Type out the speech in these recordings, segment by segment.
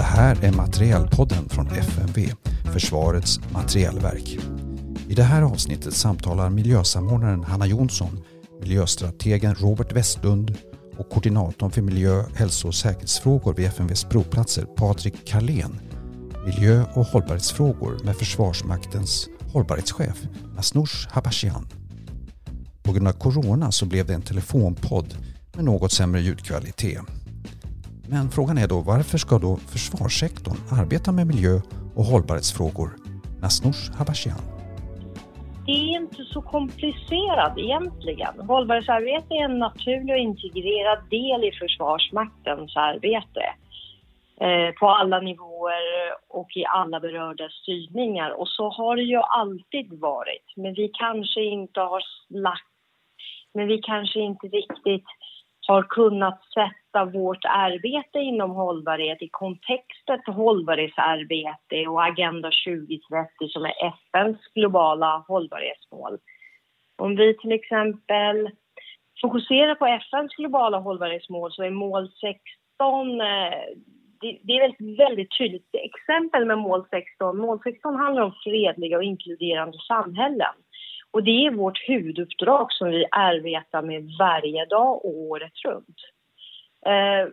Det här är Materielpodden från FMV, Försvarets materielverk. I det här avsnittet samtalar miljösamordnaren Hanna Jonsson, miljöstrategen Robert Westlund och koordinatorn för miljö, hälso och säkerhetsfrågor vid FMVs provplatser Patrik Karlén miljö och hållbarhetsfrågor med Försvarsmaktens hållbarhetschef Masnoush Habashian. På grund av corona så blev det en telefonpodd med något sämre ljudkvalitet. Men frågan är då varför ska då försvarssektorn arbeta med miljö och hållbarhetsfrågor? Nasnoush Habashian. Det är inte så komplicerat egentligen. Hållbarhetsarbete är en naturlig och integrerad del i Försvarsmaktens arbete eh, på alla nivåer och i alla berörda styrningar. Och så har det ju alltid varit. Men vi kanske inte har lagt... Men vi kanske inte riktigt har kunnat sätta vårt arbete inom hållbarhet i kontexten hållbarhetsarbete och Agenda 2030 som är FNs globala hållbarhetsmål. Om vi till exempel fokuserar på FNs globala hållbarhetsmål så är mål 16 eh, det, är ett väldigt tydligt exempel med mål 16. Mål 16 handlar om fredliga och inkluderande samhällen. Och det är vårt huvuduppdrag som vi arbetar med varje dag och året runt. Eh,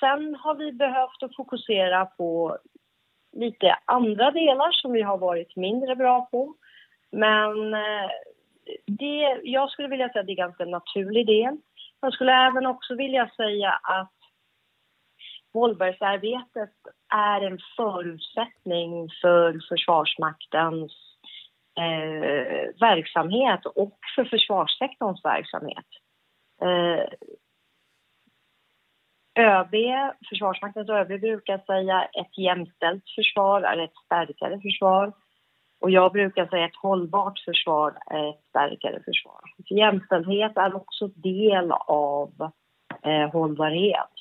sen har vi behövt att fokusera på lite andra delar som vi har varit mindre bra på. Men eh, det, jag skulle vilja säga att det är en ganska naturlig del. Jag skulle även också vilja säga att hållbarhetsarbetet är en förutsättning för Försvarsmaktens eh, verksamhet och för försvarssektorns verksamhet. Eh, ÖB, Försvarsmaktens ÖB brukar säga ett jämställt försvar är ett starkare försvar. Och jag brukar säga ett hållbart försvar är ett starkare försvar. För jämställdhet är också del av eh, hållbarhet.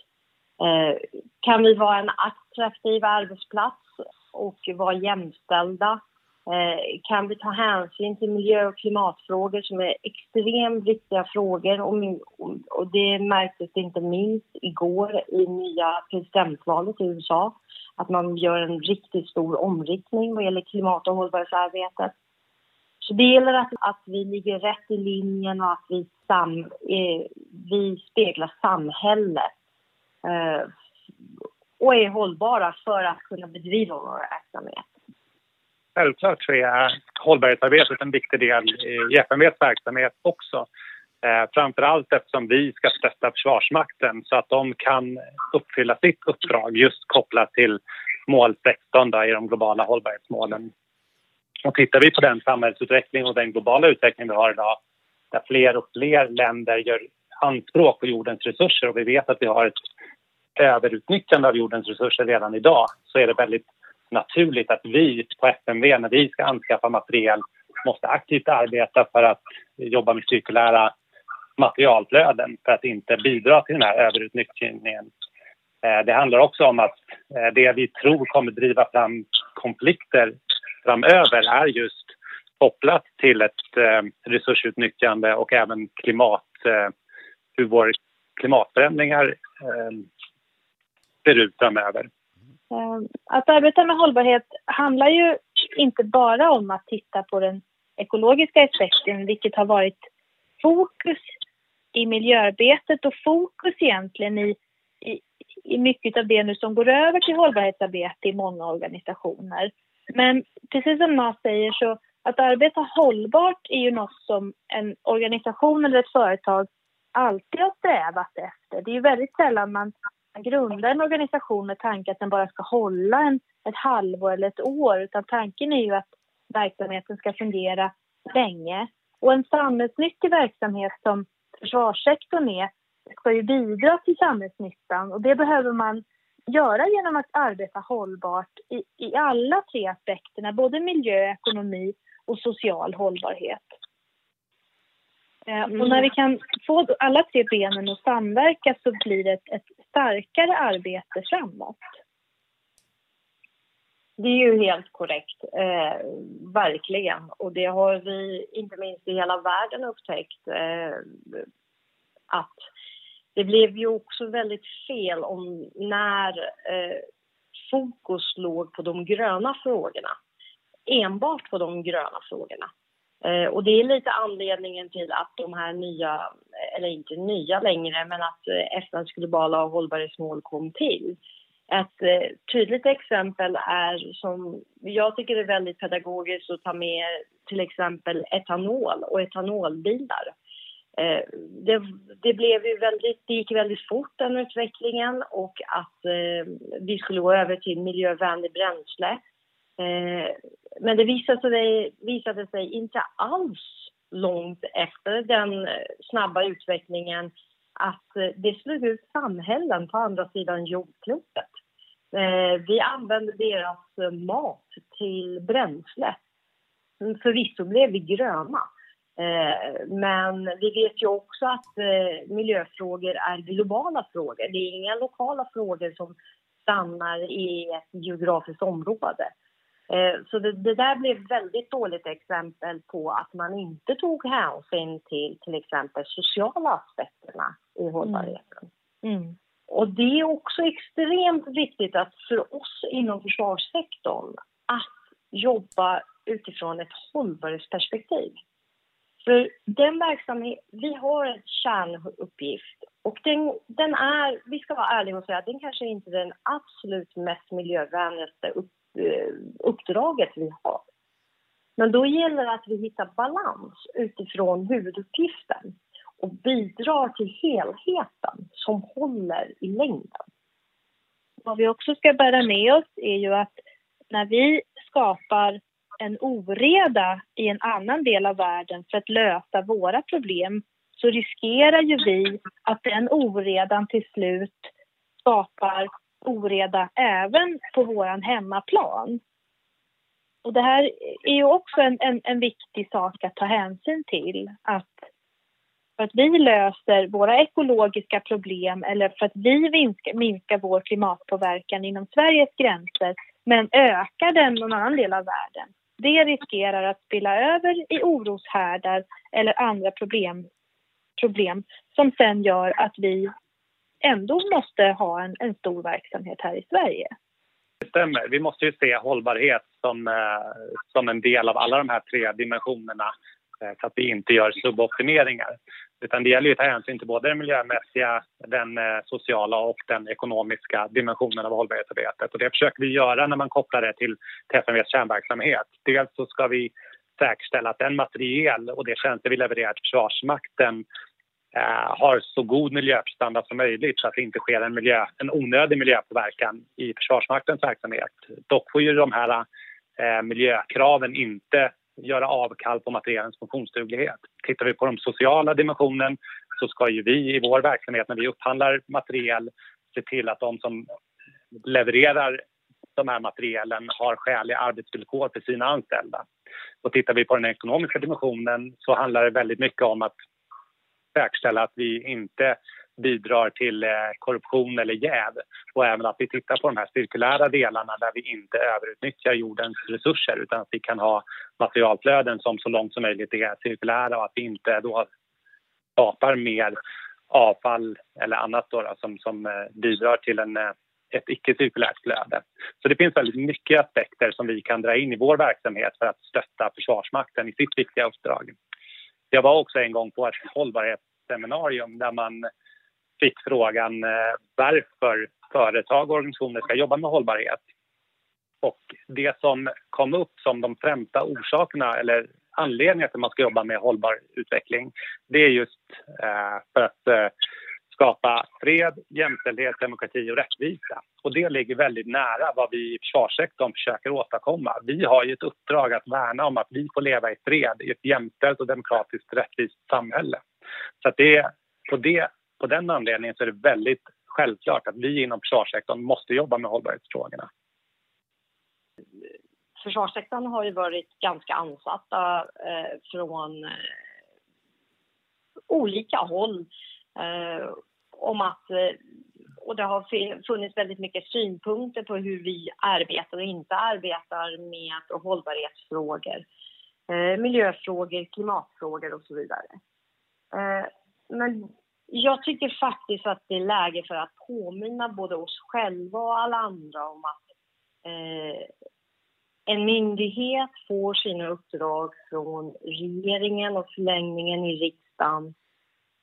Eh, kan vi vara en attraktiv arbetsplats och vara jämställda? Eh, kan vi ta hänsyn till miljö och klimatfrågor som är extremt viktiga frågor och det märktes inte minst igår i nya presidentvalet i USA att man gör en riktigt stor omriktning vad gäller klimat och hållbarhetsarbetet. Så det gäller att, att vi ligger rätt i linjen och att vi, sam, eh, vi speglar samhället eh, och är hållbara för att kunna bedriva vår verksamhet. Självklart så är hållbarhetsarbetet en viktig del i FMVs verksamhet också. Eh, framför allt eftersom vi ska stötta Försvarsmakten så att de kan uppfylla sitt uppdrag just kopplat till mål 16 i de globala hållbarhetsmålen. Och tittar vi på den samhällsutveckling och den globala utveckling vi har idag där fler och fler länder gör anspråk på jordens resurser och vi vet att vi har ett överutnyttjande av jordens resurser redan idag så är det väldigt naturligt att vi på FMV, när vi ska anskaffa materiel måste aktivt arbeta för att jobba med cirkulära materialflöden för att inte bidra till den här överutnyttjningen. Eh, det handlar också om att eh, det vi tror kommer driva fram konflikter framöver är just kopplat till ett eh, resursutnyttjande och även klimat, hur våra klimatförändringar ser ut framöver. Ehm, att arbeta med hållbarhet handlar ju inte bara om att titta på den ekologiska aspekten, vilket har varit fokus i miljöarbetet och fokus egentligen i, i, i mycket av det nu som går över till hållbarhetsarbete i många organisationer. Men precis som Nas säger så att arbeta hållbart är ju något som en organisation eller ett företag alltid har strävat efter. Det är ju väldigt sällan man man grundar en organisation med tanke att den bara ska hålla en, ett halvår eller ett år utan tanken är ju att verksamheten ska fungera länge. Och en samhällsnyttig verksamhet som försvarssektorn är ska ju bidra till samhällsnyttan och det behöver man göra genom att arbeta hållbart i, i alla tre aspekterna, både miljö, ekonomi och social hållbarhet. Mm. Och när vi kan få alla tre benen att samverka så blir det ett, ett starkare arbete framåt. Det är ju helt korrekt, eh, verkligen. Och det har vi inte minst i hela världen upptäckt eh, att det blev ju också väldigt fel om när eh, fokus låg på de gröna frågorna. Enbart på de gröna frågorna. Eh, och det är lite anledningen till att de här nya, eller inte nya längre, men att eh, FNs globala hållbarhetsmål kom till. Ett eh, tydligt exempel är som jag tycker är väldigt pedagogiskt att ta med till exempel etanol och etanolbilar. Eh, det, det, blev ju väldigt, det gick väldigt fort den utvecklingen och att eh, vi skulle gå över till miljövänlig bränsle. Eh, men det visade sig, visade sig inte alls långt efter den snabba utvecklingen att eh, det slog ut samhällen på andra sidan jordklotet. Eh, vi använde deras eh, mat till bränsle. Mm, förvisso blev vi gröna, eh, men vi vet ju också att eh, miljöfrågor är globala frågor. Det är inga lokala frågor som stannar i ett geografiskt område. Så det, det, där blev väldigt dåligt exempel på att man inte tog hänsyn till till exempel sociala aspekterna i hållbarheten. Mm. Mm. Och det är också extremt viktigt att för oss inom försvarssektorn att jobba utifrån ett hållbarhetsperspektiv. För den verksamhet, vi har en kärnuppgift och den, den är, vi ska vara ärliga och säga den kanske inte är den absolut mest miljövänligaste upp, eh, Eh, uppdraget vi har. Men då gäller det att vi hittar balans utifrån huvuduppgiften och bidrar till helheten som håller i längden. Vad vi också ska bära med oss är ju att när vi skapar en oreda i en annan del av världen för att lösa våra problem så riskerar ju vi att den oredan till slut skapar oreda även på vår hemmaplan. Och det här är ju också en, en, en viktig sak att ta hänsyn till. Att för att vi löser våra ekologiska problem eller för att vi minskar, minskar vår klimatpåverkan inom Sveriges gränser men ökar den någon annan del av världen. Det riskerar att spilla över i oroshärdar eller andra problem, problem som sen gör att vi ändå måste ha en, en stor verksamhet här i Sverige. Det stämmer. Vi måste ju se hållbarhet som, eh, som en del av alla de här tre dimensionerna eh, så att vi inte gör suboptimeringar. Utan det gäller att ta hänsyn till både den miljömässiga, den eh, sociala och den ekonomiska dimensionen av hållbarhetsarbetet. Och det försöker vi göra när man kopplar det till FMVs kärnverksamhet. Dels så ska vi säkerställa att den materiel och det tjänster vi levererar till Försvarsmakten Eh, har så god miljöprestanda som möjligt så att det inte sker en, miljö, en onödig miljöpåverkan i Försvarsmaktens verksamhet. Dock får ju de här eh, miljökraven inte göra avkall på materialens funktionsduglighet. Tittar vi på den sociala dimensionen så ska ju vi i vår verksamhet när vi upphandlar materiel se till att de som levererar de här materielen har skäliga arbetsvillkor för sina anställda. Och tittar vi på den ekonomiska dimensionen så handlar det väldigt mycket om att säkerställa att vi inte bidrar till eh, korruption eller jäv och även att vi tittar på de här cirkulära delarna där vi inte överutnyttjar jordens resurser utan att vi kan ha materialflöden som så långt som möjligt är cirkulära och att vi inte då skapar mer avfall eller annat då, då som, som eh, bidrar till en, eh, ett icke-cirkulärt flöde. Så det finns väldigt mycket aspekter som vi kan dra in i vår verksamhet för att stötta Försvarsmakten i sitt viktiga uppdrag. Jag var också en gång på ett seminarium där man fick frågan eh, varför företag och organisationer ska jobba med hållbarhet. Och det som kom upp som de främsta orsakerna eller anledningarna till att man ska jobba med hållbar utveckling det är just eh, för att eh, skapa fred, jämställdhet, demokrati och rättvisa. Och det ligger väldigt nära vad vi i försvarssektorn försöker åstadkomma. Vi har ju ett uppdrag att värna om att vi får leva i fred i ett jämställt och demokratiskt rättvist samhälle. Så att det, på det på den anledningen så är det väldigt självklart att vi inom försvarssektorn måste jobba med hållbarhetsfrågorna. Försvarssektorn har ju varit ganska ansatta eh, från eh, olika håll eh, om att eh, och det har funnits väldigt mycket synpunkter på hur vi arbetar och inte arbetar med hållbarhetsfrågor, eh, miljöfrågor, klimatfrågor och så vidare. Eh, men jag tycker faktiskt att det är läge för att påminna både oss själva och alla andra om att eh, en myndighet får sina uppdrag från regeringen och förlängningen i riksdagen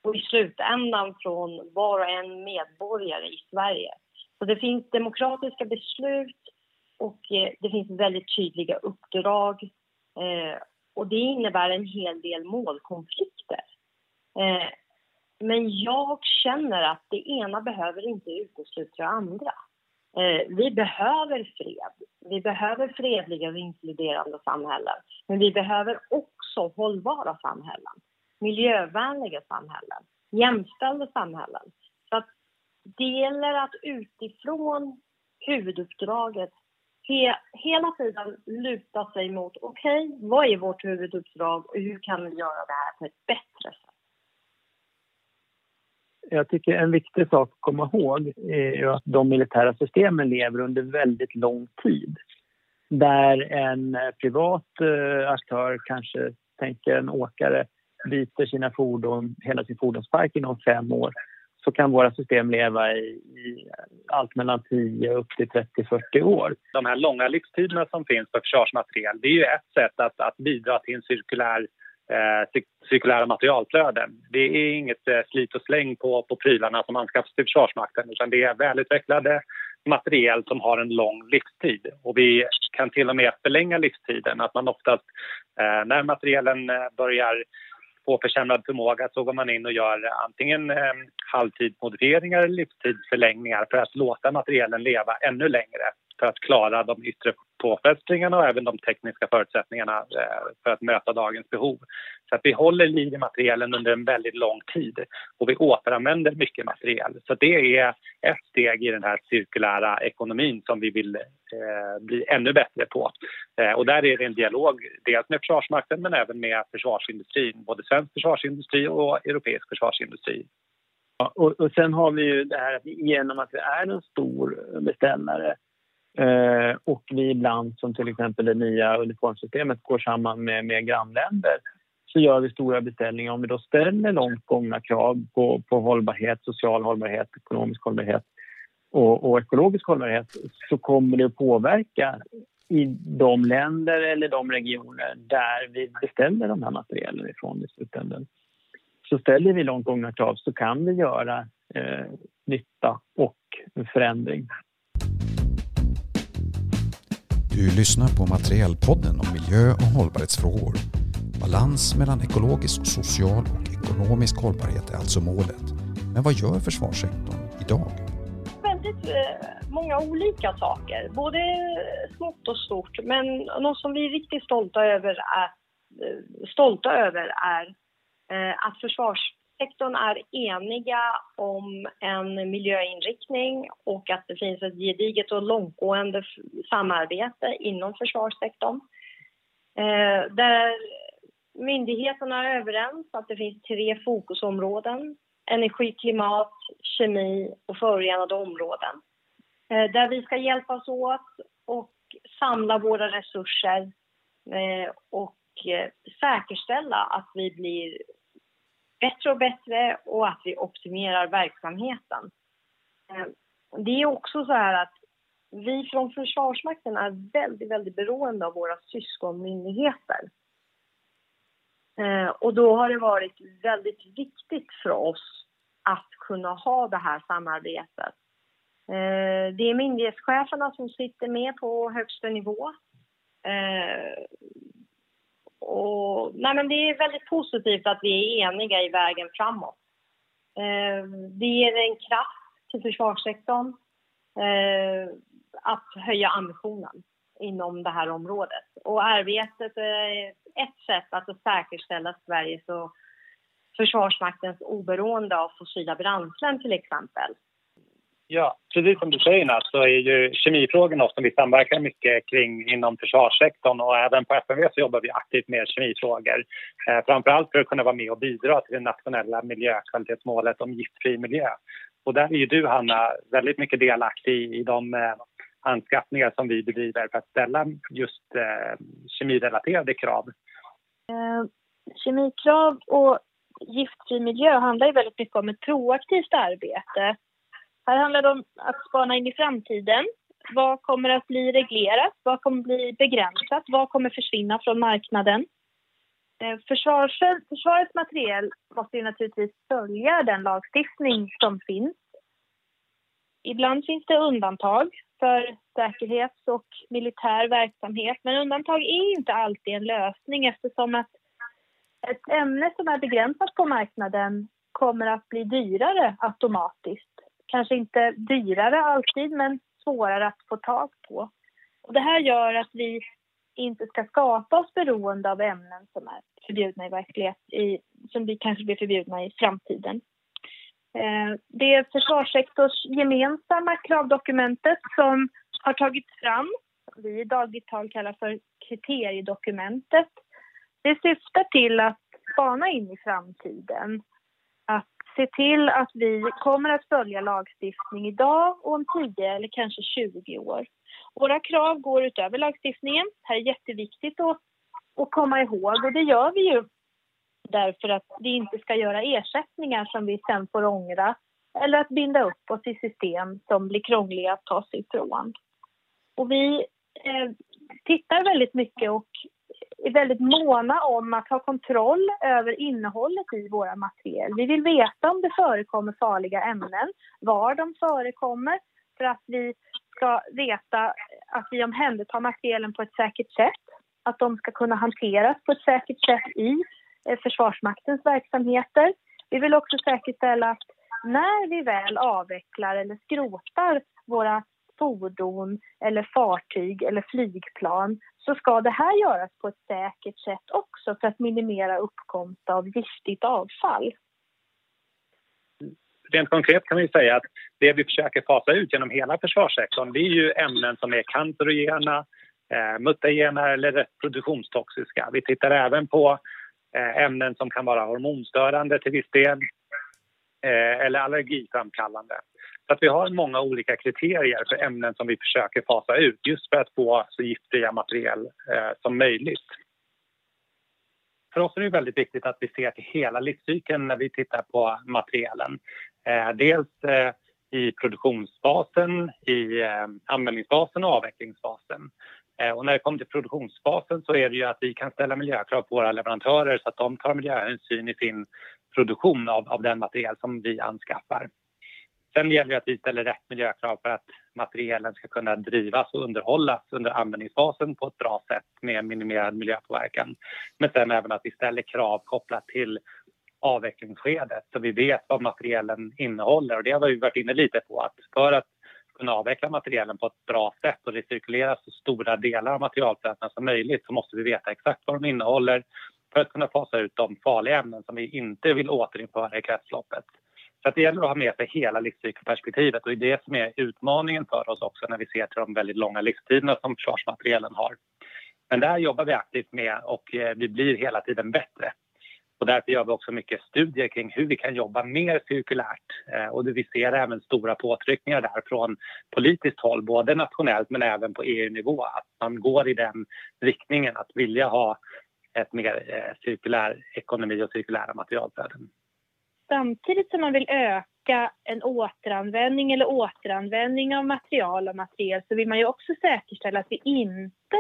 och i slutändan från var och en medborgare i Sverige. Så det finns demokratiska beslut och eh, det finns väldigt tydliga uppdrag och det innebär en hel del målkonflikter. Eh, men jag känner att det ena behöver inte utesluta det andra. Eh, vi behöver fred. Vi behöver fredliga och inkluderande samhällen. Men vi behöver också hållbara samhällen, miljövänliga samhällen, jämställda samhällen. Så att det gäller att utifrån huvuduppdraget he, hela tiden luta sig mot okej, okay, vad är vårt huvuduppdrag och hur kan vi göra det här på ett bättre sätt? Jag tycker en viktig sak att komma ihåg är att de militära systemen lever under väldigt lång tid. Där en privat eh, aktör, kanske tänker en åkare, byter sina fordon, hela sin fordonspark inom fem år så kan våra system leva i, i allt mellan 10 upp till 30-40 år. De här långa livstiderna som finns för försvarsmateriel det är ju ett sätt att, att bidra till en cirkulär eh, cirkulära materialflöden. Det är inget eh, slit och släng på, på prylarna som anskaffas till Försvarsmakten utan det är välutvecklade materiel som har en lång livstid. Och vi kan till och med förlänga livstiden. Att man oftast, eh, när materielen eh, börjar få försämrad förmåga så går man in och gör antingen eh, halvtidsmodifieringar eller livstidsförlängningar för att låta materielen leva ännu längre för att klara de yttre påfrestningarna och även de tekniska förutsättningarna eh, för att möta dagens behov. Så att vi håller liv i materielen under en väldigt lång tid och vi återanvänder mycket material. Så det är ett steg i den här cirkulära ekonomin som vi vill eh, bli ännu bättre på. Eh, och där är det en dialog dels med Försvarsmakten men även med försvarsindustrin, både svensk försvarsindustri och europeisk försvarsindustri. Ja, och, och sen har vi ju det här att genom att vi är en stor beställare Eh, och vi ibland, som till exempel det nya uniformsystemet, går samman med, med grannländer så gör vi stora beställningar. Om vi då ställer långt gångna krav på, på hållbarhet, social hållbarhet, ekonomisk hållbarhet och, och ekologisk hållbarhet så kommer det att påverka i de länder eller de regioner där vi beställer de här materialen ifrån i slutändan. Så ställer vi långt gångna krav så kan vi göra eh, nytta och förändring. Du lyssnar på Materiellpodden om miljö och hållbarhetsfrågor. Balans mellan ekologisk, social och ekonomisk hållbarhet är alltså målet. Men vad gör försvarssektorn idag? Väldigt eh, många olika saker, både smått och stort. Men något som vi är riktigt stolta över är, eh, stolta över är eh, att försvars sektorn är eniga om en miljöinriktning och att det finns ett gediget och långtgående samarbete inom försvarssektorn. Eh, där myndigheterna är överens att det finns tre fokusområden. Energi, klimat, kemi och förorenade områden. Eh, där vi ska hjälpas åt och samla våra resurser eh, och eh, säkerställa att vi blir bättre och bättre och att vi optimerar verksamheten. Eh, det är också så här att vi från Försvarsmakten är väldigt, väldigt beroende av våra syskonmyndigheter. Eh, och då har det varit väldigt viktigt för oss att kunna ha det här samarbetet. Eh, det är myndighetscheferna som sitter med på högsta nivå. Och, nej men det är väldigt positivt att vi är eniga i vägen framåt. Eh, det ger en kraft till försvarssektorn eh, att höja ambitionen inom det här området. Och arbetet är ett sätt att säkerställa Sveriges och Försvarsmaktens oberoende av fossila bränslen till exempel. Ja, precis som du säger Nat, så är ju kemifrågor något som vi samverkar mycket kring inom försvarssektorn och även på FMV så jobbar vi aktivt med kemifrågor. Eh, framförallt för att kunna vara med och bidra till det nationella miljökvalitetsmålet om giftfri miljö. Och där är ju du Hanna väldigt mycket delaktig i de eh, anskaffningar som vi bedriver för att ställa just eh, kemirelaterade krav. Eh, kemikrav och giftfri miljö handlar ju väldigt mycket om ett proaktivt arbete här handlar det om att spana in i framtiden Vad kommer att bli reglerat? Vad kommer att bli begränsat? Vad kommer försvinna från marknaden? Eh, försvars, försvarets materiel måste ju naturligtvis följa den lagstiftning som finns. Ibland finns det undantag för säkerhets och militär verksamhet men undantag är inte alltid en lösning eftersom att ett ämne som är begränsat på marknaden kommer att bli dyrare automatiskt. Kanske inte dyrare alltid, men svårare att få tag på. Och det här gör att vi inte ska skapa oss beroende av ämnen som är förbjudna i verklighet, i, som vi kanske blir förbjudna i framtiden. Eh, det är försvarssektors gemensamma kravdokumentet som har tagits fram, som vi i dagligt tal kallar för kriteriedokumentet. Det syftar till att spana in i framtiden, se till att vi kommer att följa lagstiftning idag och om 10 eller kanske 20 år. Våra krav går utöver lagstiftningen. Det här är jätteviktigt att, att komma ihåg och det gör vi ju därför att vi inte ska göra ersättningar som vi sen får ångra eller att binda upp oss i system som blir krångliga att ta sig ifrån. Och vi eh, tittar väldigt mycket och är väldigt måna om att ha kontroll över innehållet i våra materiel. Vi vill veta om det förekommer farliga ämnen, var de förekommer för att vi ska veta att vi omhändertar materielen på ett säkert sätt, att de ska kunna hanteras på ett säkert sätt i eh, Försvarsmaktens verksamheter. Vi vill också säkerställa att när vi väl avvecklar eller skrotar våra fordon eller fartyg eller flygplan så ska det här göras på ett säkert sätt också för att minimera uppkomst av giftigt avfall. Rent konkret kan vi säga att det vi försöker fasa ut genom hela försvarssektorn det är ju ämnen som är cancerogena, eh, mutagena eller reproduktionstoxiska. Vi tittar även på eh, ämnen som kan vara hormonstörande till viss del eh, eller allergiframkallande. Så att vi har många olika kriterier för ämnen som vi försöker fasa ut just för att få så giftfria material eh, som möjligt. För oss är det väldigt viktigt att vi ser till hela livscykeln när vi tittar på materialen. Eh, dels eh, i produktionsfasen, i eh, användningsfasen och avvecklingsfasen. Eh, och när det kommer till produktionsfasen så är det ju att vi kan ställa miljökrav på våra leverantörer så att de tar miljöhänsyn i sin produktion av, av den material som vi anskaffar. Sen gäller det att vi ställer rätt miljökrav för att materialen ska kunna drivas och underhållas under användningsfasen på ett bra sätt med minimerad miljöpåverkan. Men sen även att vi ställer krav kopplat till avvecklingsskedet så vi vet vad materialen innehåller. Och det har vi varit inne lite på att för att kunna avveckla materialen på ett bra sätt och recirkulera så stora delar av materialflödena som möjligt så måste vi veta exakt vad de innehåller för att kunna fasa ut de farliga ämnen som vi inte vill återinföra i kretsloppet. Så det gäller att ha med sig hela livscykelperspektivet och det är det som är utmaningen för oss också när vi ser till de väldigt långa livstiderna som försvarsmaterielen har. Men här jobbar vi aktivt med och eh, vi blir hela tiden bättre. Och därför gör vi också mycket studier kring hur vi kan jobba mer cirkulärt. Eh, och vi ser även stora påtryckningar där från politiskt håll, både nationellt men även på EU-nivå. Att man går i den riktningen att vilja ha ett mer eh, cirkulär ekonomi och cirkulära materialflöden samtidigt som man vill öka en återanvändning eller återanvändning av material och material så vill man ju också säkerställa att vi inte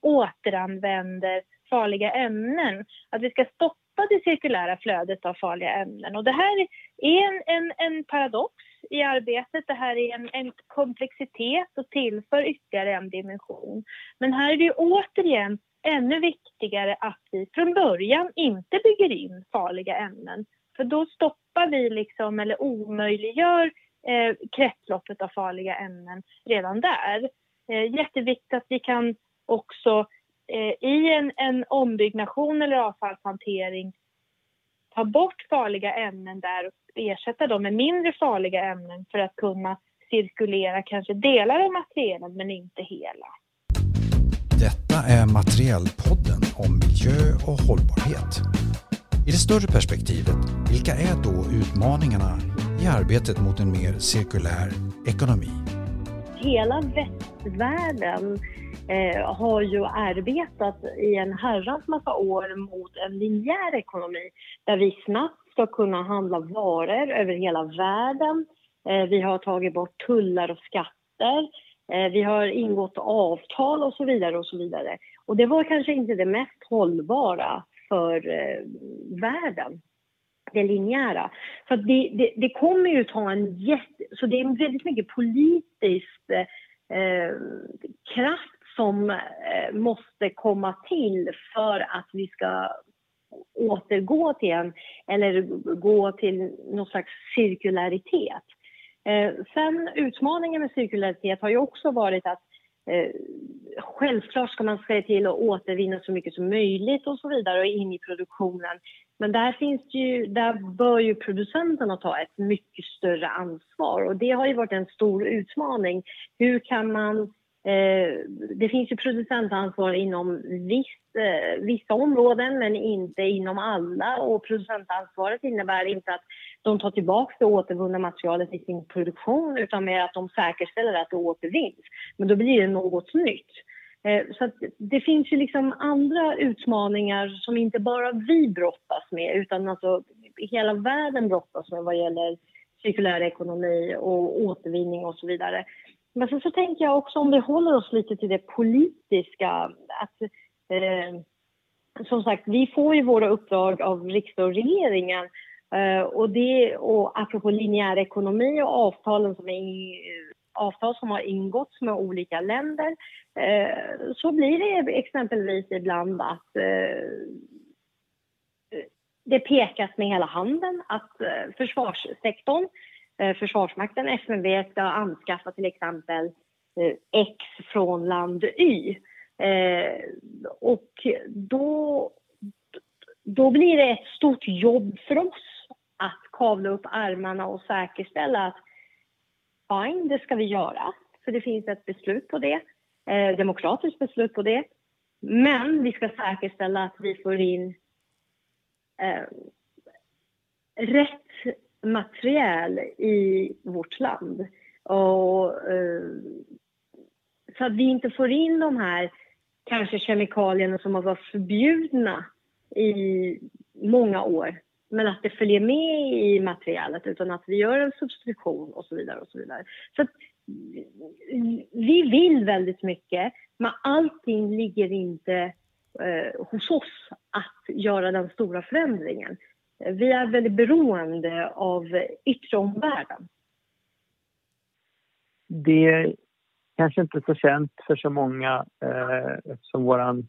återanvänder farliga ämnen. Att vi ska stoppa det cirkulära flödet av farliga ämnen. Och det här är en, en, en paradox i arbetet. Det här är en, en, komplexitet och tillför ytterligare en dimension. Men här är det återigen ännu viktigare att vi från början inte bygger in farliga ämnen för då stoppar vi liksom, eller omöjliggör eh, kretsloppet av farliga ämnen redan där. Eh, jätteviktigt att vi kan också eh, i en, en ombyggnation eller avfallshantering ta bort farliga ämnen där och ersätta dem med mindre farliga ämnen för att kunna cirkulera kanske delar av materialen men inte hela. Detta är Materiellpodden om miljö och hållbarhet. I det större perspektivet, vilka är då utmaningarna i arbetet mot en mer cirkulär ekonomi? Hela västvärlden eh, har ju arbetat i en herrans massa år mot en linjär ekonomi där vi snabbt ska kunna handla varor över hela världen. Eh, vi har tagit bort tullar och skatter. Eh, vi har ingått avtal och så vidare och så vidare. Och det var kanske inte det mest hållbara för eh, världen det linjära. För det, det, det, kommer ju ta en jätte... Så det är väldigt mycket politisk eh, kraft som eh, måste komma till för att vi ska återgå till en, eller gå till någon slags cirkularitet. Eh, sen utmaningen med cirkularitet har ju också varit att eh, självklart ska man se till att återvinna så mycket som möjligt och så vidare och in i produktionen. Men där, finns ju, där bör ju producenterna ta ett mycket större ansvar och det har ju varit en stor utmaning. Hur kan man Eh, det finns ju producentansvar inom viss, eh, vissa områden men inte inom alla och producentansvaret innebär inte att de tar tillbaka det återvunna materialet i sin produktion utan mer att de säkerställer att det återvinns. Men då blir det något nytt. Eh, så det finns ju liksom andra utmaningar som inte bara vi brottas med utan alltså hela världen brottas med vad gäller cirkulär ekonomi och återvinning och så vidare. Men så, så tänker jag också om vi håller oss lite till det politiska att eh, som sagt, vi får ju våra uppdrag av riksdag och regeringen eh, och det och apropå linjär ekonomi och avtalen som är avtal som har ingåtts med olika länder eh, så blir det exempelvis ibland att eh, det pekas med hela handen att eh, försvarssektorn Eh, Eh, Försvarsmakten, FMV, ska anskaffa till exempel eh, X från land Y. Eh, och då, då blir det ett stort jobb för oss att kavla upp armarna och säkerställa att fine, det ska vi göra. För det finns ett beslut på det, eh, demokratiskt beslut på det. Men vi ska säkerställa att vi får in eh, rätt material i vårt land. Och, eh, så att vi inte får in de här kanske kemikalierna som har varit förbjudna i många år men att det följer med i materialet utan att vi gör en substitution och så vidare. och så vidare. Så att, vi vill väldigt mycket men allting ligger inte eh, hos oss att göra den stora förändringen vi är väldigt beroende av yttre omvärlden. Det är kanske inte så känt för så många eh, eftersom vår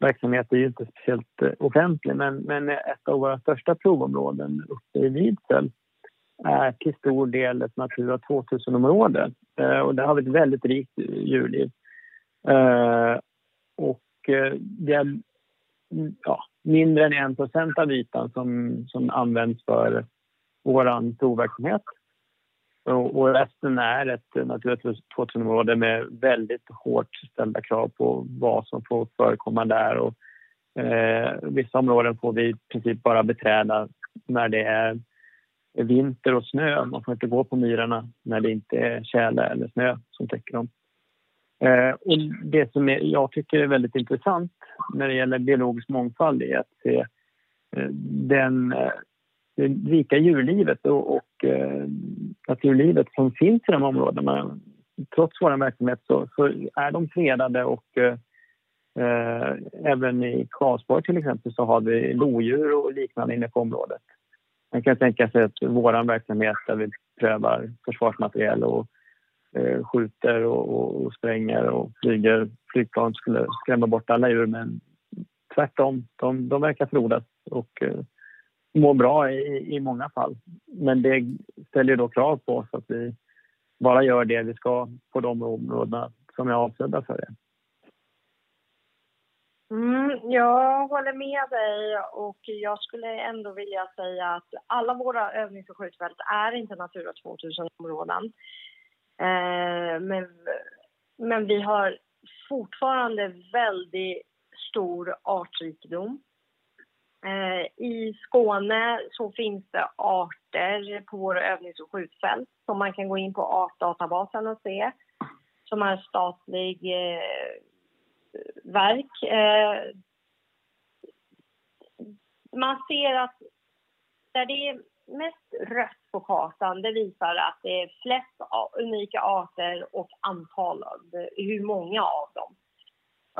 verksamhet är ju inte speciellt eh, offentlig men, men ett av våra största provområden uppe i Vidsel är till stor del ett Natura 2000-område. Eh, och där har vi ett väldigt rikt djurliv. Eh, och eh, det är ja, mindre än 1 procent av ytan som, som används för vår provverksamhet. Och, och resten är ett Natura 2000-område med väldigt hårt ställda krav på vad som får förekomma där. Och, eh, vissa områden får vi i princip bara beträda när det är vinter och snö. Man får inte gå på myrarna när det inte är tjäle eller snö som täcker dem. Eh, och det som är, jag tycker är väldigt intressant när det gäller biologisk mångfald är att se eh, den, eh, det rika djurlivet och, och eh, naturlivet som finns i de områdena. Trots vår verksamhet så, så, är de fredade och eh, eh även i Karlsborg till exempel så har vi lodjur och liknande inne på området. Man kan tänka sig att vår verksamhet där vi prövar försvarsmateriel och Eh, skjuter och, och, spränger och flyger flygplan skulle skrämma bort alla djur men tvärtom, de, de verkar frodas och eh, mår bra i, i många fall. Men det ställer då krav på oss att vi bara gör det vi ska på de områdena som är avsedda för det. Mm, jag håller med dig och jag skulle ändå vilja säga att alla våra övnings och skjutfält är inte Natura 2000-områden. Eh, men, men vi har fortfarande väldigt stor artrikedom. Eh, I Skåne så finns det arter på våra övnings och skjutfält som man kan gå in på artdatabasen och se, som är statlig eh, verk. Eh, man ser att där det är mest rött på kartan det visar att det är flest unika arter och antal, hur många av dem.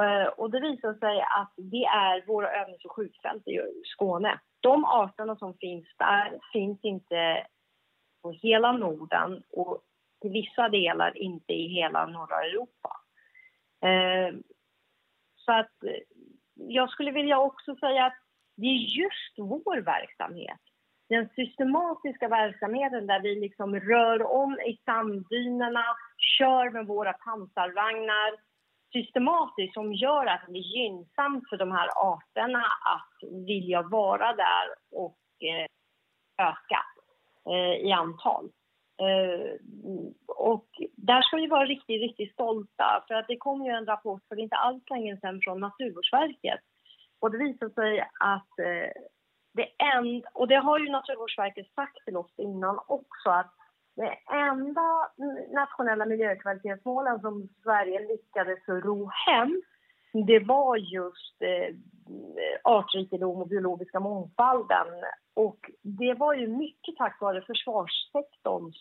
Eh, och det visar sig att det är våra övnings och skjutfält i Skåne. De arterna som finns där finns inte på hela Norden och till vissa delar inte i hela norra Europa. Eh, så att eh, jag skulle vilja också säga att det är just vår verksamhet den systematiska verksamheten där vi liksom rör om i sanddynerna, kör med våra pansarvagnar systematiskt som gör att det är gynnsamt för de här arterna att vilja vara där och eh, öka eh, i antal. Eh, och där ska vi vara riktigt, riktigt stolta för att det kom ju en rapport för inte alls länge sedan från Naturvårdsverket och det visade sig att eh, det enda, och det har ju Naturvårdsverket sagt till oss innan också, att det enda nationella miljökvalitetsmålen som Sverige lyckades ro hem det var just eh, artrikedom och biologiska mångfalden. Och det var ju mycket tack vare försvarssektorns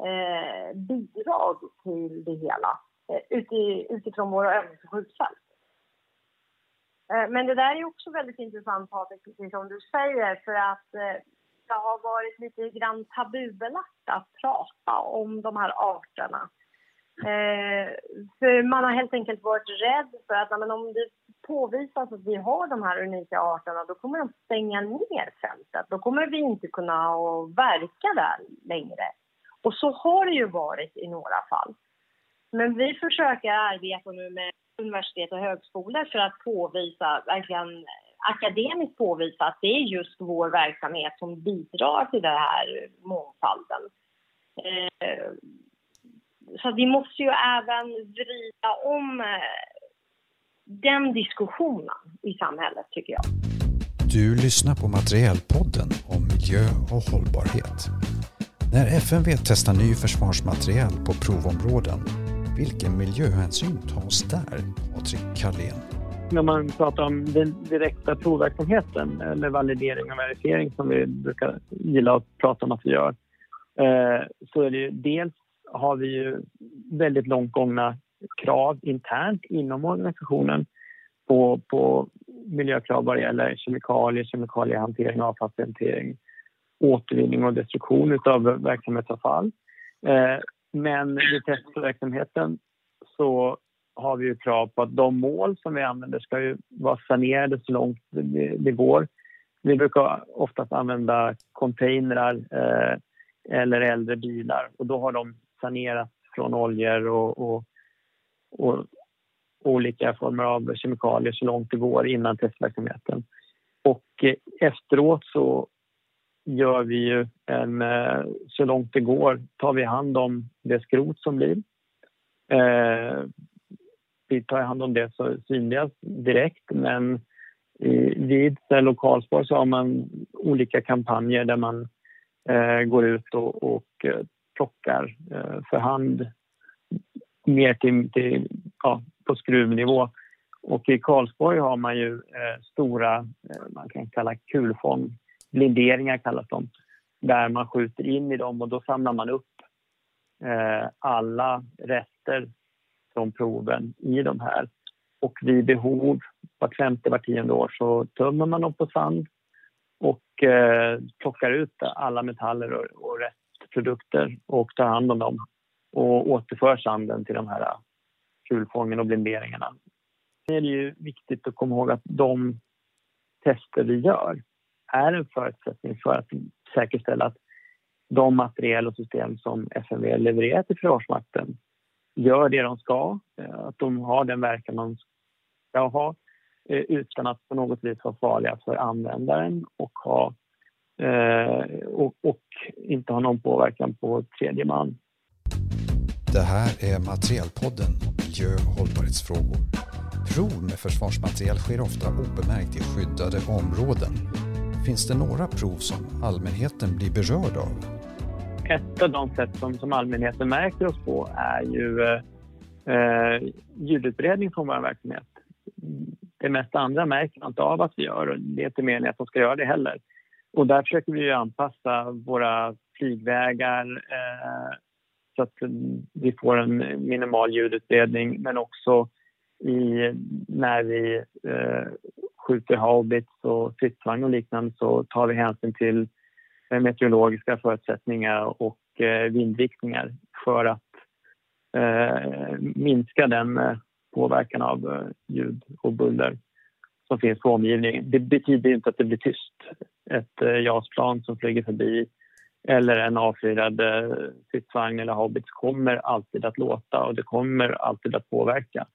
eh, bidrag till det hela eh, utifrån våra övnings och skjutfält. Eh, men det där är också väldigt intressant, Patrik, precis som du säger, för att eh, det har varit lite grann tabubelagt att prata om de här arterna. Eh, för man har helt enkelt varit rädd för att men om det påvisas att vi har de här unika arterna då kommer de stänga ner fältet. Då kommer vi inte kunna verka där längre. Och så har det ju varit i några fall. Men vi försöker arbeta nu med universitet och högskolor för att påvisa, verkligen akademiskt påvisa att det är just vår verksamhet som bidrar till den här mångfalden. Eh, så vi måste ju även vrida om eh, den diskussionen i samhället, tycker jag. Du lyssnar på Materielpodden om miljö och hållbarhet. När FMV testar ny försvarsmateriel på provområden vilken miljöhänsyn tas där, Patrik Karlén? När man pratar om den direkta provverksamheten eller validering och verifiering som vi brukar gilla att prata om att vi gör eh, så är det ju dels har vi ju väldigt långt gångna krav internt inom organisationen på, på miljökrav vad det gäller kemikalier, kemikaliehantering, avfallshantering, återvinning och destruktion av verksamhetsavfall. Eh, men i testverksamheten så har vi ju krav på att de mål som vi använder ska ju vara sanerade så långt det, det går. Vi brukar oftast använda containrar eh, eller äldre bilar och då har de sanerats från oljor och, och, och, olika former av kemikalier så långt det går innan testverksamheten. Och eh, efteråt så gör vi ju en, eh, så långt det går, tar vi hand om det skrot som blir. Eh, vi tar hand om det så synliga direkt men vid lokalspår så har man olika kampanjer där man eh, går ut och, och eh, plockar eh, för hand mer till, till, ja, på skruvnivå. Och i Karlsborg har man ju eh, stora, eh, man kan kalla kulfång, blinderingar kallas de, där man skjuter in i dem och då samlar man upp eh, alla rester från proven i de här. Och vid behov, vart femte, vart tionde år, så tömmer man dem på sand och eh, plockar ut alla metaller och, och restprodukter och tar hand om dem och återför sanden till de här kulfången och blinderingarna. Det är ju viktigt att komma ihåg att de tester vi gör är en förutsättning för att säkerställa att de materiel och system som FMV levererar till Försvarsmakten gör det de ska, eh, att de har den verkan de ska ha eh, utan att på något vis vara farliga för användaren och, ha, eh, och, och inte ha någon påverkan på tredje man. Det här är Materielpodden Miljö och hållbarhetsfrågor. Prov med försvarsmateriel sker ofta obemärkt i skyddade områden Finns det några prov som allmänheten blir berörd av? Ett av de sätt som, som allmänheten märker oss på är ju eh, ljudutbredning från vår verksamhet. Det mesta andra märker man inte av att vi gör och det är inte meningen att de ska göra det heller. Och där försöker vi anpassa våra flygvägar eh, så att vi får en minimal ljudutbredning men också i, när vi eh, skjuter haubits och stridsvagn och liknande så tar vi hänsyn till eh, meteorologiska förutsättningar och eh, vindriktningar för att eh, minska den påverkan av ljud och buller som finns på omgivningen. Det betyder inte att det blir tyst. Ett JAS-plan som flyger förbi eller en avfyrad stridsvagn eller haubits kommer alltid att låta och det kommer alltid att påverka.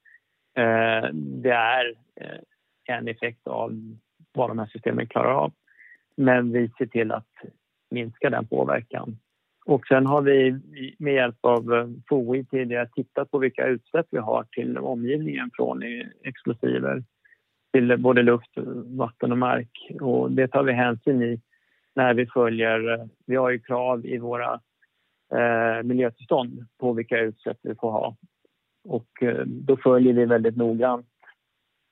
Det är en effekt av vad de här systemen klarar av. Men vi ser till att minska den påverkan. Och sen har vi med hjälp av eh, FOI tidigare tittat på vilka utsläpp vi har till omgivningen från explosiver till både luft, vatten och mark. Och det tar vi hänsyn i när vi följer... Eh, vi har ju krav i våra eh, miljötillstånd på vilka utsläpp vi får ha. Och eh, då följer vi väldigt noggrant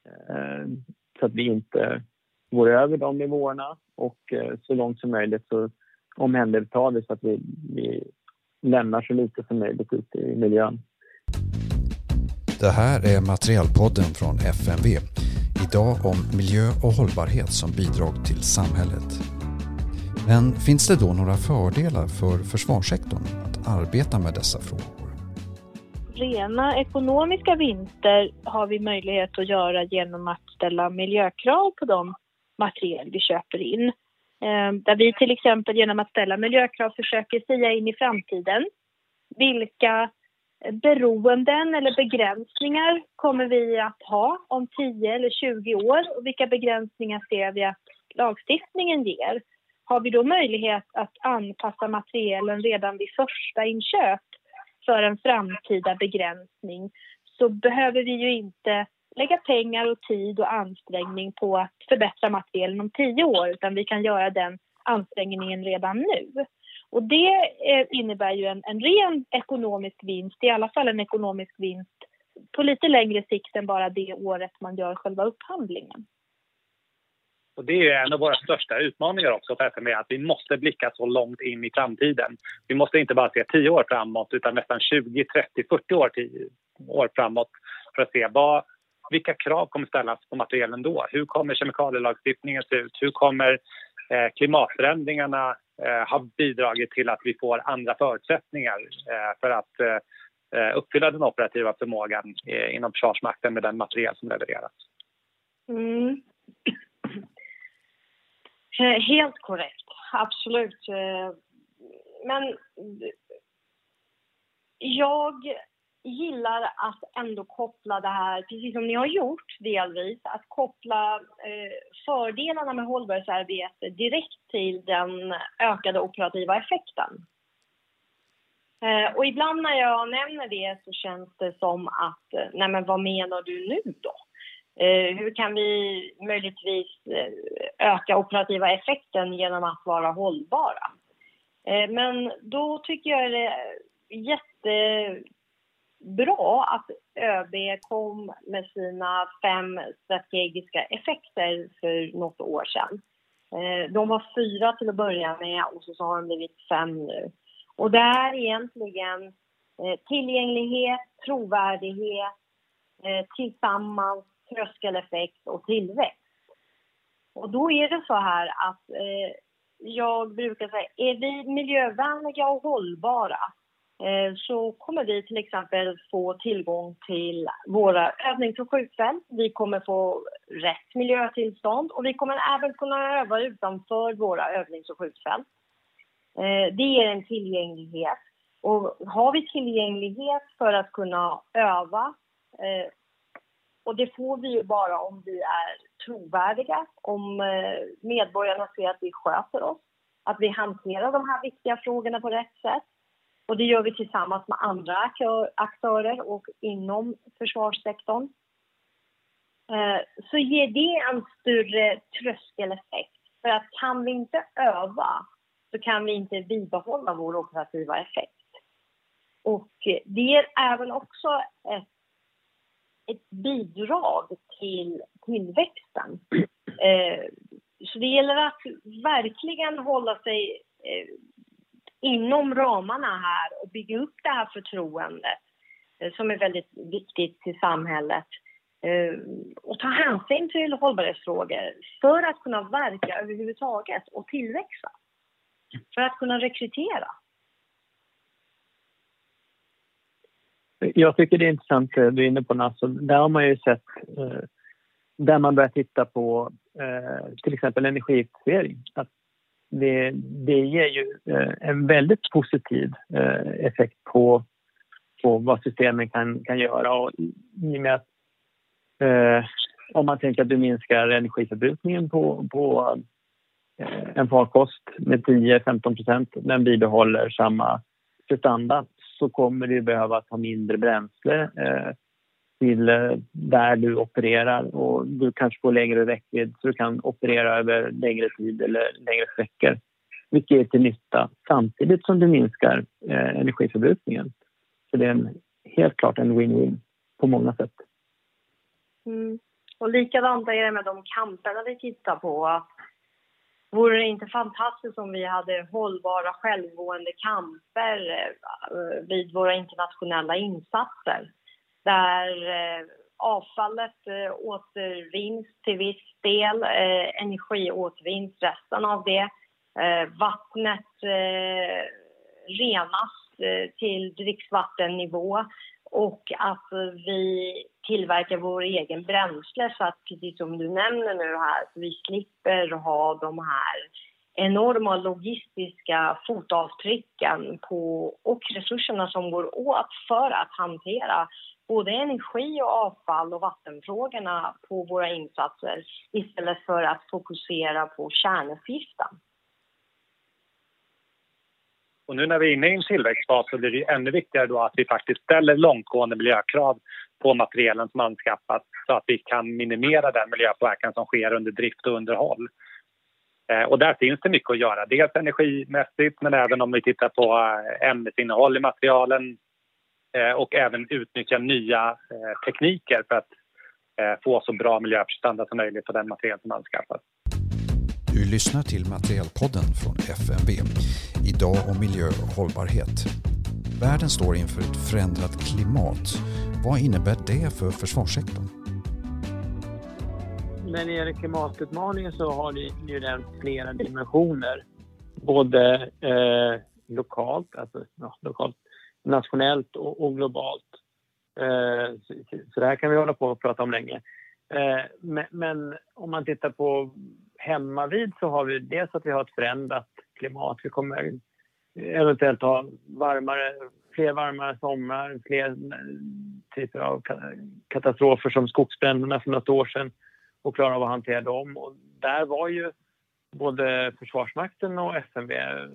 Eh, så att vi inte går över de nivåerna och eh, så långt som möjligt så omhändertar vi så att vi, vi lämnar så lite som möjligt ute i miljön. Det här är Materialpodden från FMV. Idag om miljö och hållbarhet som bidrag till samhället. Men finns det då några fördelar för försvarssektorn att arbeta med dessa frågor? Rena ekonomiska vinster har vi möjlighet att göra genom att ställa miljökrav på de materiel vi köper in. Eh, där vi till exempel genom att ställa miljökrav försöker säga in i framtiden. Vilka beroenden eller begränsningar kommer vi att ha om 10 eller 20 år och vilka begränsningar ser vi att lagstiftningen ger? Har vi då möjlighet att anpassa materielen redan vid första inköp för en framtida begränsning så behöver vi ju inte lägga pengar och tid och ansträngning på att förbättra materialen om tio år utan vi kan göra den ansträngningen redan nu. Och det eh, innebär ju en, en ren ekonomisk vinst, i alla fall en ekonomisk vinst på lite längre sikt än bara det året man gör själva upphandlingen. Och det är en av våra största utmaningar också för FMV, att vi måste blicka så långt in i framtiden. Vi måste inte bara se 10 år framåt utan nästan 20, 30, 40 år, år framåt för att se vad, vilka krav kommer ställas på materialen då? Hur kommer kemikalielagstiftningen se ut? Hur kommer eh, klimatförändringarna eh, ha bidragit till att vi får andra förutsättningar eh, för att eh, eh uppfylla den operativa förmågan eh, inom Försvarsmakten med den materiel som levereras? Mm. Eh, helt korrekt, absolut. Eh, men jag gillar att ändå koppla det här, precis som ni har gjort delvis, att koppla eh, fördelarna med hållbarhetsarbete direkt till den ökade operativa effekten. och ibland när jag nämner det så känns det som att, nej men vad menar du nu då? Eh, hur kan vi möjligtvis eh, öka operativa effekten genom att vara hållbara? Eh, men då tycker jag det är jättebra att ÖB kom med sina fem strategiska effekter för något år sedan. De var fyra till att börja med och så har de blivit fem nu. Och det är egentligen tillgänglighet, trovärdighet, tillsammans tröskeleffekt och tillväxt. Och då är det så här att eh, jag brukar säga, är vi miljövänliga och hållbara eh, så kommer vi till exempel få tillgång till våra övnings och skjutfält. Vi kommer få rätt miljötillstånd och vi kommer även kunna öva utanför våra övnings och skjutfält. Eh, det ger en tillgänglighet. Och har vi tillgänglighet för att kunna öva eh, och det får vi ju bara om vi är trovärdiga, om eh, medborgarna ser att vi sköter oss, att vi hanterar de här viktiga frågorna på rätt sätt. Och det gör vi tillsammans med andra aktörer och inom försvarssektorn. Eh, så ger det en större tröskeleffekt. För att kan vi inte öva så kan vi inte bibehålla vår operativa effekt. Och det ger även också ett ett bidrag till tillväxten. Eh, så det gäller att verkligen hålla sig eh, inom ramarna här och bygga upp det här förtroendet eh, som är väldigt viktigt till samhället eh, och ta hänsyn till hållbarhetsfrågor för att kunna verka överhuvudtaget och tillväxa. För att kunna rekrytera. Jag tycker det är intressant, du är inne på Nasso. Där har man ju sett eh, där man börjar titta på eh, till exempel energieffektivisering. Att det, det ger ju eh, en väldigt positiv effekt på, på vad systemen kan, kan göra. Och I och med att om man tänker att du minskar energiförbrukningen på, på en farkost med 10-15 procent, men bibehåller samma prestanda så kommer du behöva ta mindre bränsle eh, till eh, där du opererar och du kanske får längre räckvidd så du kan operera över längre tid eller längre sträckor. Vilket är till nytta samtidigt som du minskar eh, energiförbrukningen. Så det är en, helt klart en win-win på många sätt. Mm. Och likadant är det med de kamperna vi tittar på. Vore det inte fantastiskt om vi hade hållbara självgående kamper eh, vid våra internationella insatser? där eh, avfallet eh, återvinns till viss del, energiåtervinns, energi återvinns resten av det. Vattnet renas till dricksvattennivå och att vi tillverkar vår egen bränsle så att precis som du nämner nu här, så vi slipper ha de här enorma logistiska fotavtrycken på, och resurserna som går åt för att hantera både energi och avfall och vattenfrågorna på våra insatser istället för att fokusera på kärnuppgiften. Och nu när vi är inne i en tillväxtfas så blir det ännu viktigare då att vi faktiskt ställer långtgående miljökrav på materialen som anskaffas så att vi kan minimera den miljöpåverkan som sker under drift och underhåll. Eh, och där finns det mycket att göra, dels energimässigt men även om vi tittar på eh, ämnesinnehåll i materialen, eh, och även utnyttja nya tekniker för att få så bra miljöprestanda som möjligt på den material som anskaffas. Du lyssnar till Materialpodden från FMV. Idag om miljö och hållbarhet. Världen står inför ett förändrat klimat. Vad innebär det för försvarssektorn? När det gäller klimatutmaningen så har det ju den flera dimensioner. Både eh, lokalt, alltså ja, lokalt nationellt och, och globalt. Eh, så, så det här kan vi hålla på och prata om länge. Eh, men, men, om man tittar på hemmavid så har vi dels att vi har ett förändrat klimat. Vi kommer eventuellt ha varmare, fler varmare somrar, fler typer av katastrofer som skogsbränderna för något år sedan och klara av att hantera dem. Och där var ju både Försvarsmakten och FMV eh,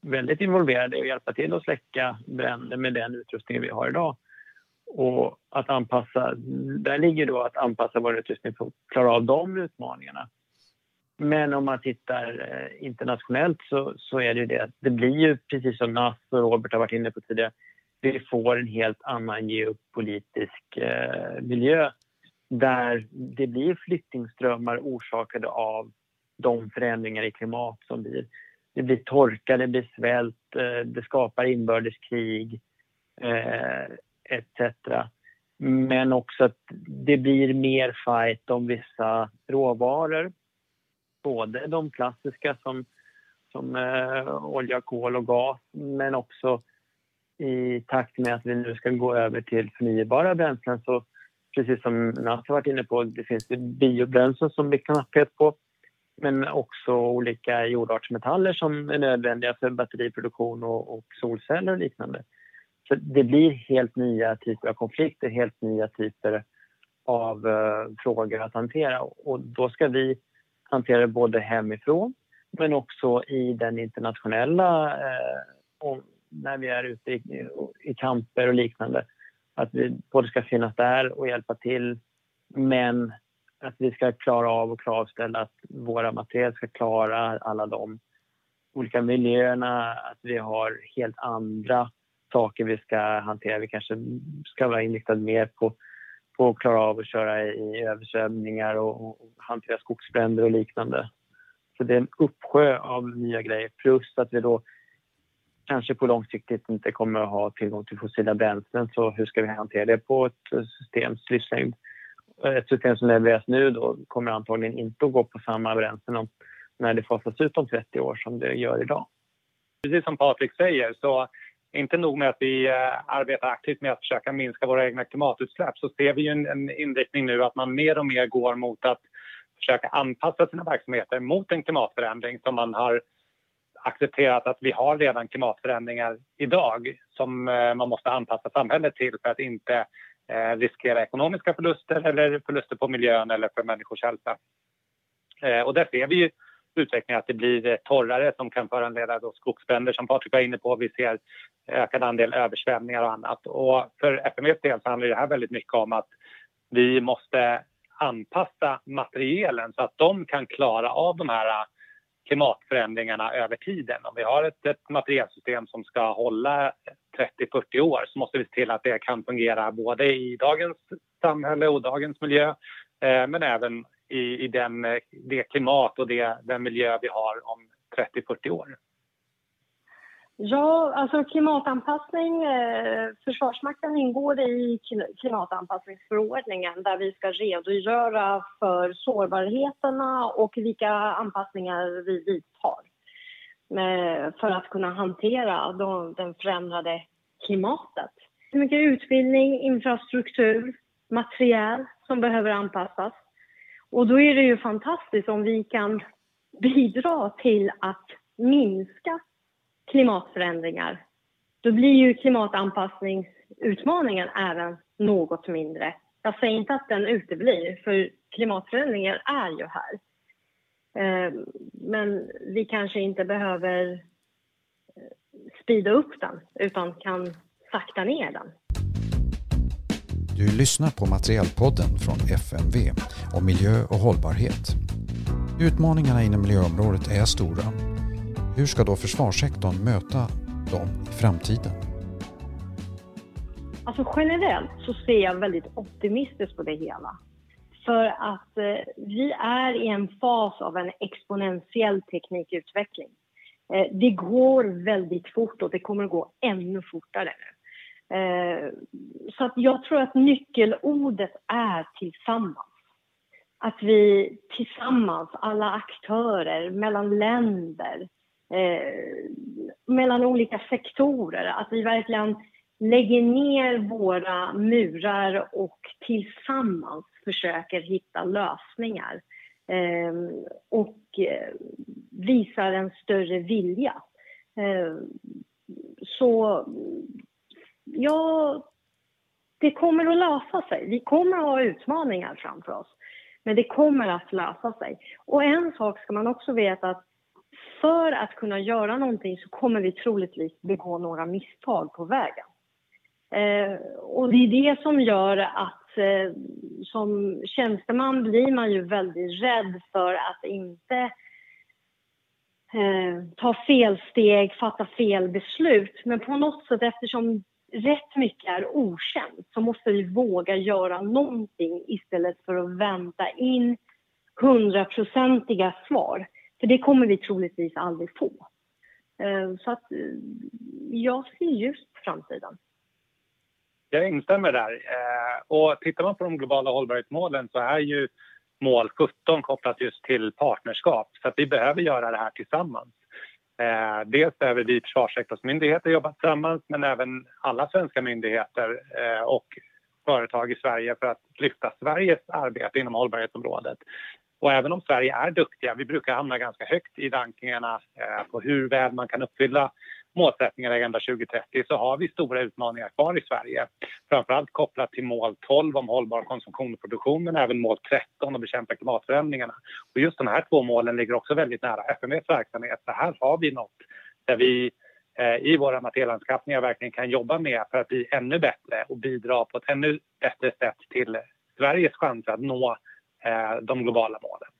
väldigt involverade i att hjälpa till att släcka bränder med den utrustning vi har idag. Och att anpassa, där ligger då att anpassa vår utrustning för att klara av de utmaningarna. Men om man tittar eh, internationellt så, så är det ju det att det blir ju precis som Nass och Robert har varit inne på tidigare, vi får en helt annan geopolitisk eh, miljö där det blir flyktingströmmar orsakade av de förändringar i klimat som blir det blir torka, det blir svält, eh, det skapar inbördeskrig eh, etc. Men också att det blir mer fight om vissa råvaror. Både de klassiska som, som eh, olja, kol och gas men också i takt med att vi nu ska gå över till förnybara bränslen så precis som Nath har varit inne på, det finns det biobränslen som vi kan knapphet på men också olika jordartsmetaller som är nödvändiga för batteriproduktion och, och solceller och liknande. Så det blir helt nya typer av konflikter, helt nya typer av uh, frågor att hantera och då ska vi hantera det både hemifrån men också i den internationella, uh, när vi är ute i, i kamper och liknande. Att vi både ska finnas där och hjälpa till men att vi ska klara av och kravställa att våra material ska klara alla de olika miljöerna, att vi har helt andra saker vi ska hantera. Vi kanske ska vara inriktade mer på, på att klara av att köra i översvämningar och, och hantera skogsbränder och liknande. Så det är en uppsjö av nya grejer plus att vi då kanske på långsiktigt inte kommer att ha tillgång till fossila bränslen så hur ska vi hantera det på ett systems livslängd? Ett system som levereras nu då kommer antagligen inte att gå på samma bränslen när det fasas ut om 30 år som det gör idag. Precis som Patrik säger så inte nog med att vi eh, arbetar aktivt med att försöka minska våra egna klimatutsläpp så ser vi en, en inriktning nu att man mer och mer går mot att försöka anpassa sina verksamheter mot en klimatförändring som man har accepterat att vi har redan klimatförändringar idag som eh, man måste anpassa samhället till för att inte eh, riskera ekonomiska förluster eller förluster på miljön eller för människors hälsa. Och där ser vi ju utvecklingen att det blir eh, torrare som kan föranleda då skogsbränder som Patrik var inne på. Vi ser ökad andel översvämningar och annat. Och för FMVs del så handlar det här väldigt mycket om att vi måste anpassa materielen så att de kan klara av de här eh, klimatförändringarna över tiden. Om vi har ett, ett materielsystem som ska hålla 30-40 år så måste vi se till att det kan fungera både i dagens samhälle och dagens miljö eh, men även i, i den, eh, det klimat och det, den miljö vi har om 30-40 år. Ja, alltså klimatanpassning. Eh, Försvarsmakten ingår i klimatanpassningsförordningen där vi ska redogöra för sårbarheterna och vilka anpassningar vi vidtar eh, för att kunna hantera den förändrade klimatet. Hur mycket utbildning, infrastruktur, materiel som behöver anpassas. Och då är det ju fantastiskt om vi kan bidra till att minska klimatförändringar. Då blir ju klimatanpassningsutmaningen även något mindre. Jag säger inte att den uteblir, för klimatförändringar är ju här. Eh, men vi kanske inte behöver spida speeda upp den, utan kan sakta ner den. Du lyssnar på Materialpodden från FMV om miljö och hållbarhet. Utmaningarna inom miljöområdet är stora. Hur ska då försvarssektorn möta dem i framtiden? Alltså generellt så ser jag väldigt optimistiskt på det hela. För att eh, vi är i en fas av en exponentiell teknikutveckling. Eh, det går väldigt fort och det kommer att gå ännu fortare nu. Eh, så att jag tror att nyckelordet är tillsammans. Att vi tillsammans, alla aktörer, mellan länder, eh, mellan olika sektorer, att vi verkligen lägger ner våra murar och tillsammans försöker hitta lösningar eh, och eh, visar en större vilja. Eh, så ja, det kommer att lösa sig. Vi kommer att ha utmaningar framför oss. Men det kommer att lösa sig. Och en sak ska man också veta att för att kunna göra någonting så kommer vi troligtvis begå några misstag på vägen. Eh, och det är det som gör att eh, som tjänsteman blir man ju väldigt rädd för att inte eh, ta fel steg, fatta fel beslut. Men på något sätt eftersom rätt mycket är okänt så måste vi våga göra någonting istället för att vänta in hundraprocentiga svar. För det kommer vi troligtvis aldrig få. Eh, så att eh, jag ser ljust på framtiden. Jag instämmer där. Eh, och tittar man på de globala hållbarhetsmålen så är ju mål 17 kopplat just till partnerskap. Så att vi behöver göra det här tillsammans. Eh, dels behöver vi försvarssektorsmyndigheter jobba tillsammans men även alla svenska myndigheter eh, och företag i Sverige för att lyfta Sveriges arbete inom hållbarhetsområdet. Och även om Sverige är duktiga, vi brukar hamna ganska högt i rankingarna eh, på hur väl man kan uppfylla målsättningarna i Agenda 2030 så har vi stora utmaningar kvar i Sverige. Framförallt kopplat till mål 12 om hållbar konsumtion och produktion men även mål 13 om bekämpa klimatförändringarna. Och just de här två målen ligger också väldigt nära FMVs verksamhet. Så här har vi något där vi eh, i våra materialanskaffningar verkligen kan jobba med för att bli ännu bättre och bidra på ett ännu bättre sätt till Sveriges chanser att nå eh, de globala målen.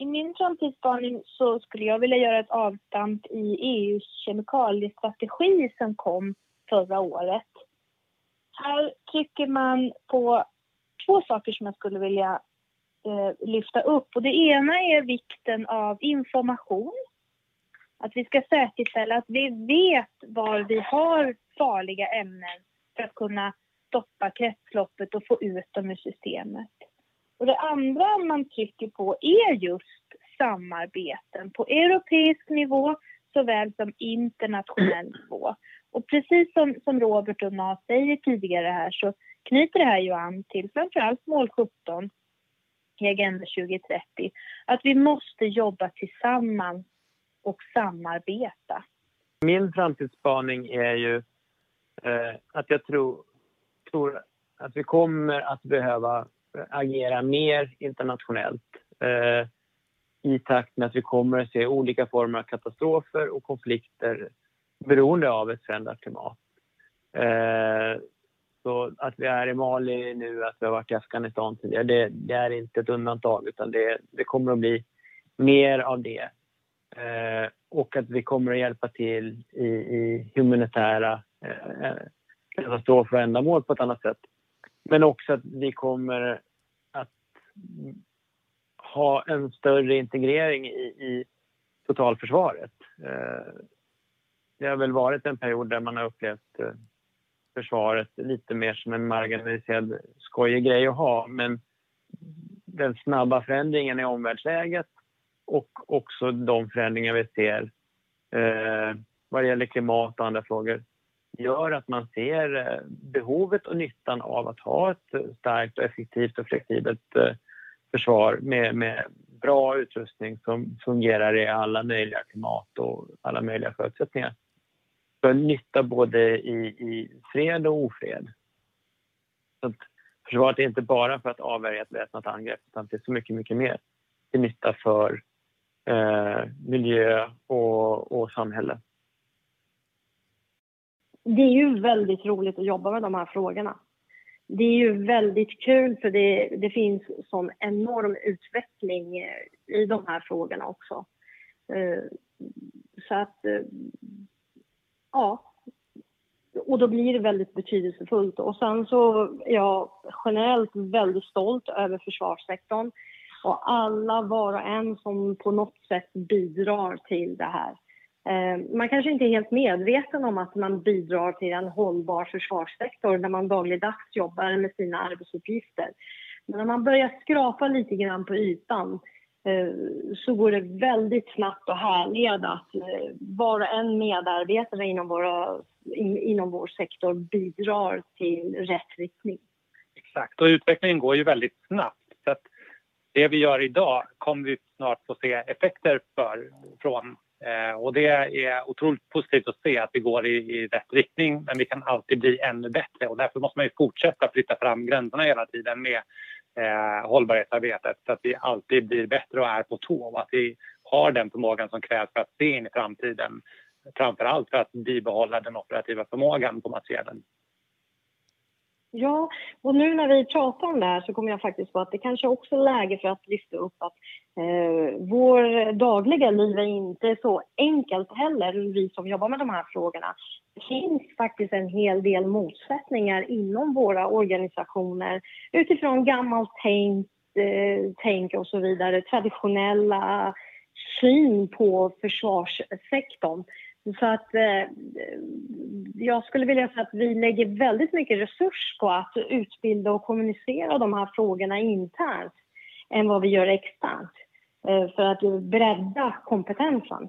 I min framtidsspaning så skulle jag vilja göra ett avstamp i EUs kemikaliestrategi som kom förra året. Här trycker man på två saker som jag skulle vilja eh, lyfta upp. Och det ena är vikten av information Att vi ska säkerställa att vi vet var vi har farliga ämnen för att kunna stoppa kretsloppet och få ut dem ur systemet. Och det andra man trycker på är just samarbeten på europeisk nivå såväl som internationell nivå. Och precis som, som Robert och Nas säger tidigare här så knyter det här ju an till framförallt mål 17 i Agenda 2030. Att vi måste jobba tillsammans och samarbeta. Min framtidsspaning är ju eh, att jag tror, tror att vi kommer att behöva agera mer internationellt eh, i takt med att vi kommer att se olika former av katastrofer och konflikter beroende av ett förändrat klimat. Eh, så att vi är i Mali nu, att vi har varit i Afghanistan tidigare, det, det är inte ett undantag utan det, det kommer att bli mer av det. Eh, och att vi kommer att hjälpa till i, i humanitära eh, katastrofer och ändamål på ett annat sätt. Men också att vi kommer att ha en större integrering i, i totalförsvaret. Eh, det har väl varit en period där man har upplevt eh, försvaret lite mer som en marginaliserad skojig grej att ha. Men den snabba förändringen i omvärldsläget och också de förändringar vi ser eh, vad det gäller klimat och andra frågor gör att man ser eh, behovet och nyttan av att ha ett eh, starkt, och effektivt och flexibelt eh, försvar med, med bra utrustning som fungerar i alla möjliga klimat och alla möjliga förutsättningar för nytta både i, i fred och ofred. Så att försvaret är inte bara för att avvärja ett väpnat angrepp utan det är så mycket, mycket mer till nytta för eh, miljö och, och samhälle. Det är ju väldigt roligt att jobba med de här frågorna. Det är ju väldigt kul för det, det finns sån enorm utveckling eh, i de här frågorna också. Eh, så att eh, ja, och då blir det väldigt betydelsefullt. Och sen så är jag generellt väldigt stolt över försvarssektorn och alla var och en som på något sätt bidrar till det här. Eh, man kanske inte är helt medveten om att man bidrar till en hållbar försvarssektor när man dagligdags jobbar med sina arbetsuppgifter. Men när man börjar skrapa lite grann på ytan eh, så går det väldigt snabbt att härleda att eh, var och en medarbetare inom, våra, inom vår sektor bidrar till rätt riktning. Exakt, och utvecklingen går ju väldigt snabbt. Så att det vi gör idag kommer vi snart få se effekter för, från. Eh, och det är otroligt positivt att se att vi går i, i rätt riktning men vi kan alltid bli ännu bättre och därför måste man ju fortsätta flytta fram gränserna hela tiden med eh, hållbarhetsarbetet så att vi alltid blir bättre och är på tå och att vi har den förmågan som krävs för att se in i framtiden. Framför allt för att bibehålla den operativa förmågan på materielen. Ja, och nu när vi pratar om det här så kommer jag faktiskt på att det kanske också är läge för att lyfta upp att eh, vår dagliga liv är inte så enkelt heller, vi som jobbar med de här frågorna. Det finns faktiskt en hel del motsättningar inom våra organisationer utifrån gammalt tänk, eh, tänk och så vidare, traditionella syn på försvarssektorn. Så att eh, jag skulle vilja säga att vi lägger väldigt mycket resurs på att utbilda och kommunicera de här frågorna internt än vad vi gör externt eh, för att bredda kompetensen.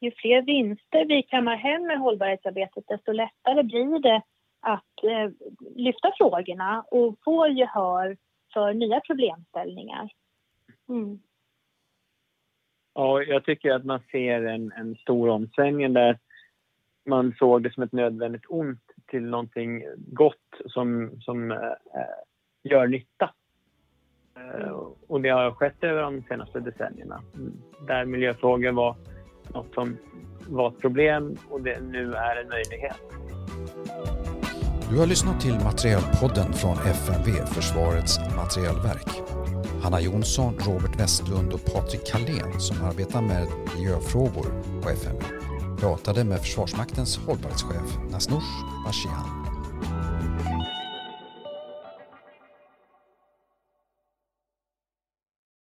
Ju fler vinster vi kammar hem med hållbarhetsarbetet desto lättare blir det att eh, lyfta frågorna och få gehör för nya problemställningar. Mm. Ja, jag tycker att man ser en, en stor omsvängning där man såg det som ett nödvändigt ont till någonting gott som, som äh, gör nytta. Äh, och det har skett över de senaste decennierna där miljöfrågor var något som var ett problem och det nu är en möjlighet. Du har lyssnat till Materielpodden från FMV, Försvarets materielverk. Hanna Jonsson, Robert Westlund och Patrik Kalén som arbetar med miljöfrågor på FMV pratade med Försvarsmaktens hållbarhetschef Nasnush Bashian